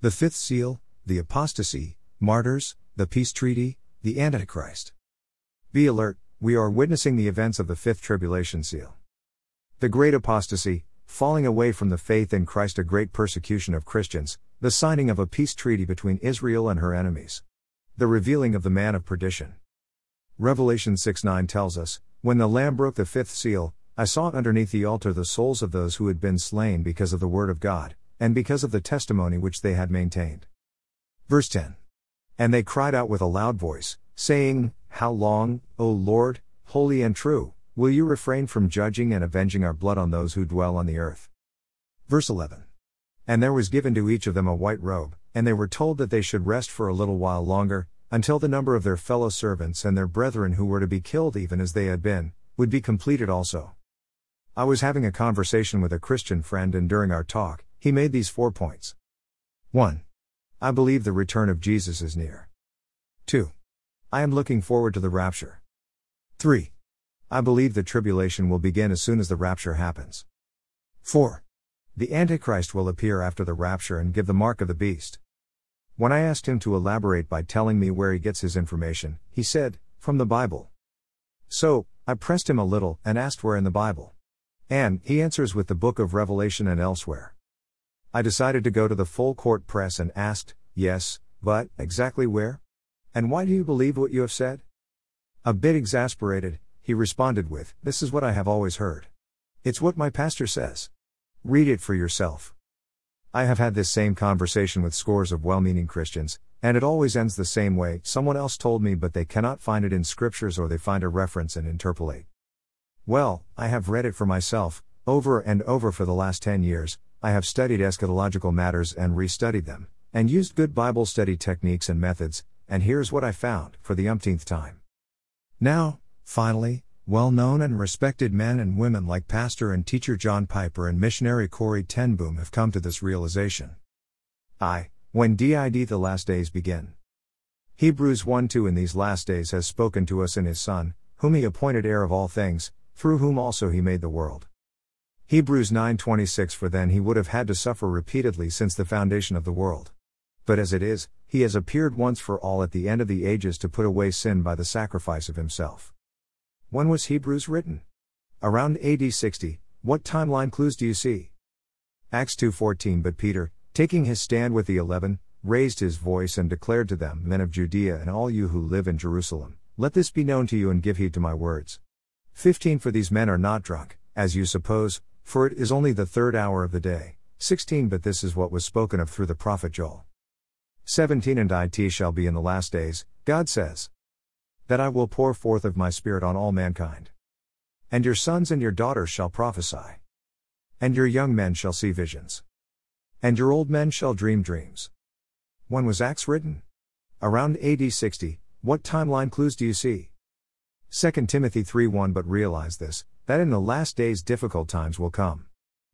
The fifth seal, the apostasy, martyrs, the peace treaty, the Antichrist. Be alert, we are witnessing the events of the fifth tribulation seal. The great apostasy, falling away from the faith in Christ, a great persecution of Christians, the signing of a peace treaty between Israel and her enemies. The revealing of the man of perdition. Revelation 6 9 tells us, When the Lamb broke the fifth seal, I saw underneath the altar the souls of those who had been slain because of the word of God, and because of the testimony which they had maintained. Verse 10. And they cried out with a loud voice, saying, How long, O Lord, holy and true, will you refrain from judging and avenging our blood on those who dwell on the earth? Verse 11. And there was given to each of them a white robe, and they were told that they should rest for a little while longer, until the number of their fellow servants and their brethren who were to be killed even as they had been, would be completed also. I was having a conversation with a Christian friend, and during our talk, he made these four points. 1. I believe the return of Jesus is near. 2. I am looking forward to the rapture. 3. I believe the tribulation will begin as soon as the rapture happens. 4. The Antichrist will appear after the rapture and give the mark of the beast. When I asked him to elaborate by telling me where he gets his information, he said, From the Bible. So, I pressed him a little and asked where in the Bible. And, he answers with the book of Revelation and elsewhere. I decided to go to the full court press and asked, Yes, but, exactly where? And why do you believe what you have said? A bit exasperated, he responded with, This is what I have always heard. It's what my pastor says. Read it for yourself. I have had this same conversation with scores of well meaning Christians, and it always ends the same way someone else told me, but they cannot find it in scriptures or they find a reference and interpolate. Well, I have read it for myself, over and over for the last 10 years, I have studied eschatological matters and restudied them, and used good Bible study techniques and methods, and here's what I found, for the umpteenth time. Now, finally, well known and respected men and women like pastor and teacher John Piper and missionary Corrie ten Boom have come to this realization. I, when did the last days begin. Hebrews 1 2 In these last days has spoken to us in his Son, whom he appointed heir of all things, through whom also he made the world. Hebrews 9:26 For then he would have had to suffer repeatedly since the foundation of the world. But as it is, he has appeared once for all at the end of the ages to put away sin by the sacrifice of himself. When was Hebrews written? Around AD 60. What timeline clues do you see? Acts 2:14 But Peter, taking his stand with the 11, raised his voice and declared to them, Men of Judea and all you who live in Jerusalem, let this be known to you and give heed to my words. 15 For these men are not drunk, as you suppose, for it is only the third hour of the day. 16 But this is what was spoken of through the prophet Joel. 17 And it shall be in the last days, God says, that I will pour forth of my Spirit on all mankind. And your sons and your daughters shall prophesy. And your young men shall see visions. And your old men shall dream dreams. When was Acts written? Around AD 60. What timeline clues do you see? 2 Timothy 3 1 But realize this, that in the last days difficult times will come.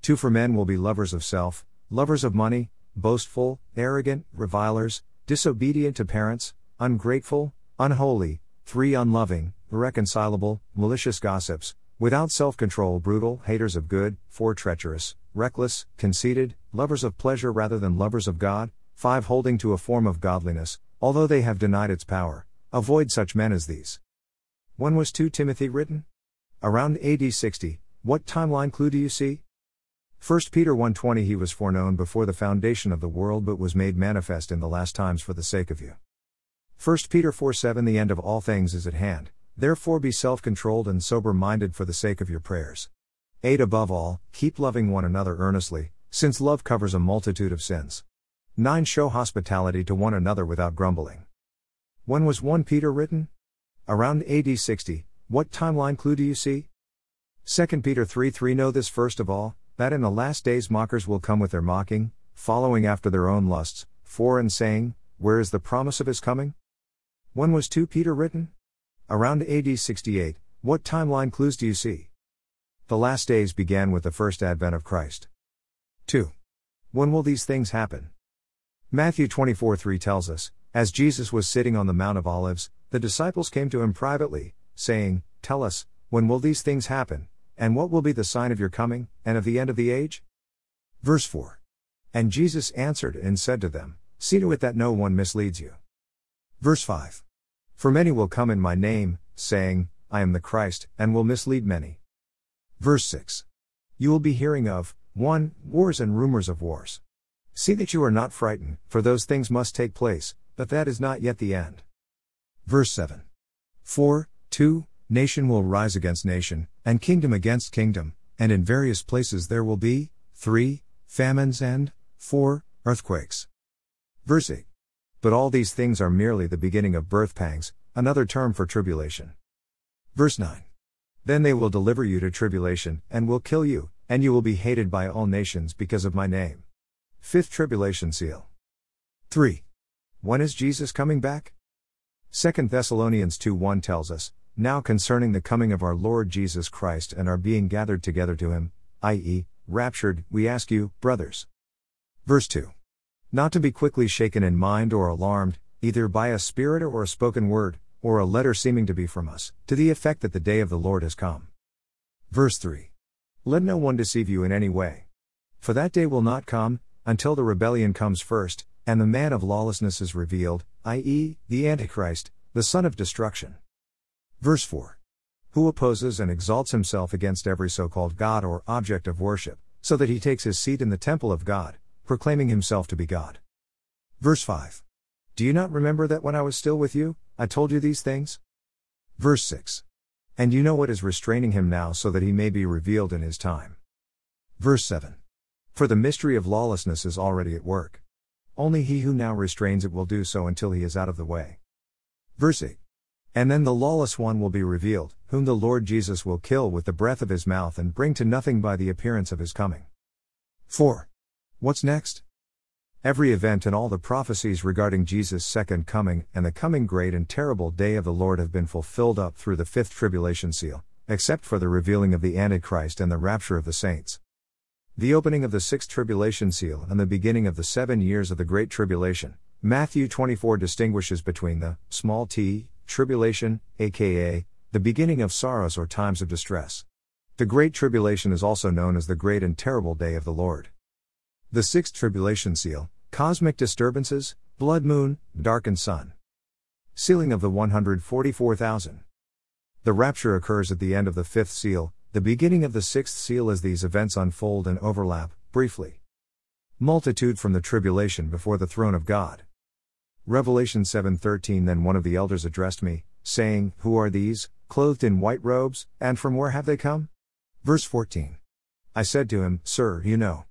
2 For men will be lovers of self, lovers of money, boastful, arrogant, revilers, disobedient to parents, ungrateful, unholy, 3 Unloving, irreconcilable, malicious gossips, without self control, brutal, haters of good, 4 Treacherous, reckless, conceited, lovers of pleasure rather than lovers of God, 5 Holding to a form of godliness, although they have denied its power. Avoid such men as these. When was 2 Timothy written? Around AD 60, what timeline clue do you see? 1 Peter 1:20 He was foreknown before the foundation of the world but was made manifest in the last times for the sake of you. 1 Peter 4:7 The end of all things is at hand. Therefore be self-controlled and sober-minded for the sake of your prayers. 8 Above all, keep loving one another earnestly, since love covers a multitude of sins. 9 Show hospitality to one another without grumbling. When was 1 Peter written? Around AD 60. What timeline clue do you see? 2 Peter 3 3 Know this first of all, that in the last days mockers will come with their mocking, following after their own lusts, for and saying, Where is the promise of his coming? When was 2 Peter written? Around AD 68. What timeline clues do you see? The last days began with the first advent of Christ. 2. When will these things happen? Matthew 24 3 tells us, As Jesus was sitting on the Mount of Olives, the disciples came to him privately, saying, Tell us, when will these things happen, and what will be the sign of your coming, and of the end of the age? Verse 4. And Jesus answered and said to them, See to it that no one misleads you. Verse 5. For many will come in my name, saying, I am the Christ, and will mislead many. Verse 6. You will be hearing of 1. Wars and rumors of wars. See that you are not frightened, for those things must take place, but that is not yet the end. Verse 7. 4. 2. Nation will rise against nation, and kingdom against kingdom, and in various places there will be 3. Famines and 4. Earthquakes. Verse 8. But all these things are merely the beginning of birth pangs, another term for tribulation. Verse 9. Then they will deliver you to tribulation, and will kill you, and you will be hated by all nations because of my name. Fifth tribulation seal. 3. When is Jesus coming back? 2 Thessalonians 2 1 tells us, Now concerning the coming of our Lord Jesus Christ and our being gathered together to him, i.e., raptured, we ask you, brothers. Verse 2. Not to be quickly shaken in mind or alarmed, either by a spirit or a spoken word, or a letter seeming to be from us, to the effect that the day of the Lord has come. Verse 3. Let no one deceive you in any way. For that day will not come, until the rebellion comes first, and the man of lawlessness is revealed, i.e., the Antichrist, the son of destruction. Verse 4. Who opposes and exalts himself against every so called God or object of worship, so that he takes his seat in the temple of God, proclaiming himself to be God. Verse 5. Do you not remember that when I was still with you, I told you these things? Verse 6. And you know what is restraining him now so that he may be revealed in his time. Verse 7. For the mystery of lawlessness is already at work. Only he who now restrains it will do so until he is out of the way. Verse 8. And then the lawless one will be revealed, whom the Lord Jesus will kill with the breath of his mouth and bring to nothing by the appearance of his coming. 4. What's next? Every event and all the prophecies regarding Jesus' second coming and the coming great and terrible day of the Lord have been fulfilled up through the fifth tribulation seal, except for the revealing of the Antichrist and the rapture of the saints. The opening of the sixth tribulation seal and the beginning of the seven years of the Great Tribulation. Matthew 24 distinguishes between the small t tribulation, aka the beginning of sorrows or times of distress. The Great Tribulation is also known as the Great and Terrible Day of the Lord. The sixth tribulation seal, cosmic disturbances, blood moon, darkened sun. Sealing of the 144,000. The rapture occurs at the end of the fifth seal, the beginning of the sixth seal as these events unfold and overlap, briefly. Multitude from the tribulation before the throne of God. Revelation 7:13 Then one of the elders addressed me, saying, Who are these, clothed in white robes, and from where have they come? Verse 14. I said to him, Sir, you know.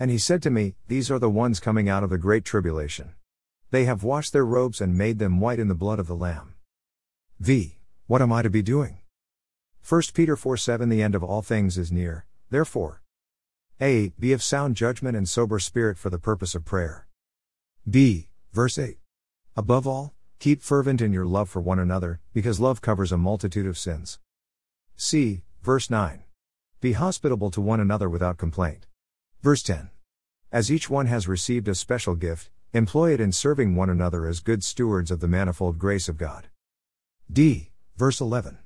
And he said to me, These are the ones coming out of the great tribulation. They have washed their robes and made them white in the blood of the Lamb. V. What am I to be doing? 1 Peter 4 7 The end of all things is near, therefore. A. Be of sound judgment and sober spirit for the purpose of prayer. B. Verse 8. Above all, keep fervent in your love for one another, because love covers a multitude of sins. C. Verse 9. Be hospitable to one another without complaint. Verse 10. As each one has received a special gift, employ it in serving one another as good stewards of the manifold grace of God. D. Verse 11.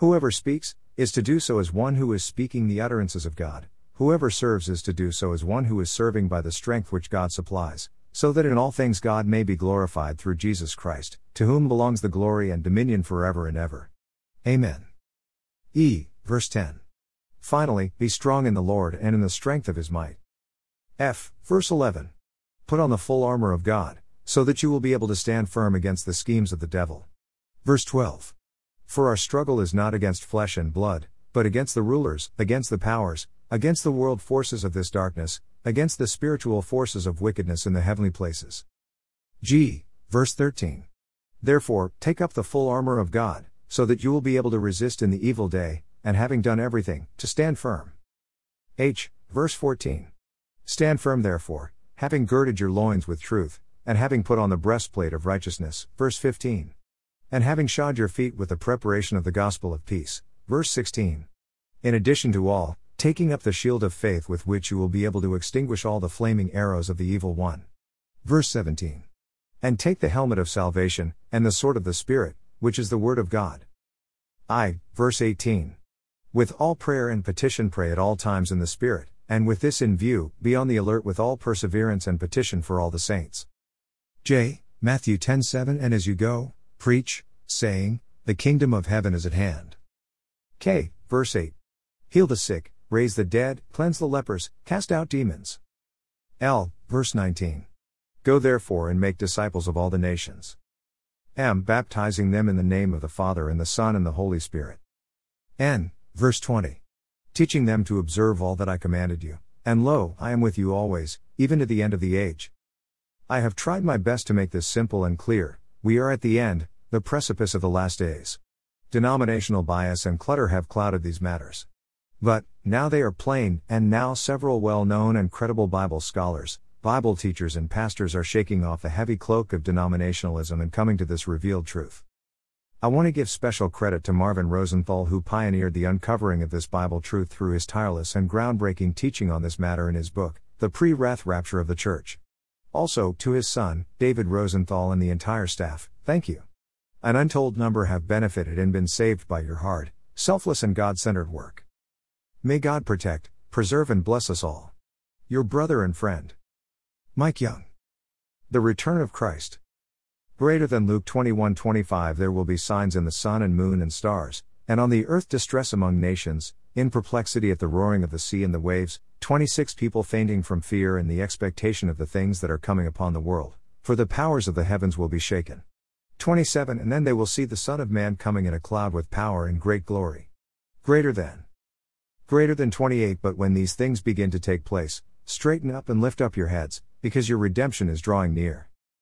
Whoever speaks, is to do so as one who is speaking the utterances of God, whoever serves is to do so as one who is serving by the strength which God supplies, so that in all things God may be glorified through Jesus Christ, to whom belongs the glory and dominion forever and ever. Amen. E. Verse 10. Finally, be strong in the Lord and in the strength of his might. F. Verse 11. Put on the full armor of God, so that you will be able to stand firm against the schemes of the devil. Verse 12. For our struggle is not against flesh and blood, but against the rulers, against the powers, against the world forces of this darkness, against the spiritual forces of wickedness in the heavenly places. G. Verse 13. Therefore, take up the full armor of God, so that you will be able to resist in the evil day, and having done everything, to stand firm. H. Verse 14. Stand firm therefore, having girded your loins with truth, and having put on the breastplate of righteousness. Verse 15. And having shod your feet with the preparation of the gospel of peace. Verse 16. In addition to all, taking up the shield of faith with which you will be able to extinguish all the flaming arrows of the evil one. Verse 17. And take the helmet of salvation, and the sword of the Spirit, which is the word of God. I. Verse 18. With all prayer and petition pray at all times in the Spirit, and with this in view, be on the alert with all perseverance and petition for all the saints. J. Matthew 10:7 And as you go, preach, saying, The kingdom of heaven is at hand. K. Verse 8. Heal the sick, raise the dead, cleanse the lepers, cast out demons. L. Verse 19. Go therefore and make disciples of all the nations. M. Baptizing them in the name of the Father and the Son and the Holy Spirit. N. Verse 20. Teaching them to observe all that I commanded you, and lo, I am with you always, even to the end of the age. I have tried my best to make this simple and clear. We are at the end, the precipice of the last days. Denominational bias and clutter have clouded these matters. But, now they are plain, and now several well known and credible Bible scholars, Bible teachers, and pastors are shaking off the heavy cloak of denominationalism and coming to this revealed truth. I want to give special credit to Marvin Rosenthal, who pioneered the uncovering of this Bible truth through his tireless and groundbreaking teaching on this matter in his book, The Pre Wrath Rapture of the Church. Also, to his son, David Rosenthal, and the entire staff, thank you. An untold number have benefited and been saved by your hard, selfless, and God centered work. May God protect, preserve, and bless us all. Your brother and friend, Mike Young. The Return of Christ. Greater than Luke 21:25 there will be signs in the sun and moon and stars, and on the earth distress among nations, in perplexity at the roaring of the sea and the waves, 26 people fainting from fear and the expectation of the things that are coming upon the world, for the powers of the heavens will be shaken. 27 And then they will see the Son of Man coming in a cloud with power and great glory. Greater than. Greater than 28 But when these things begin to take place, straighten up and lift up your heads, because your redemption is drawing near.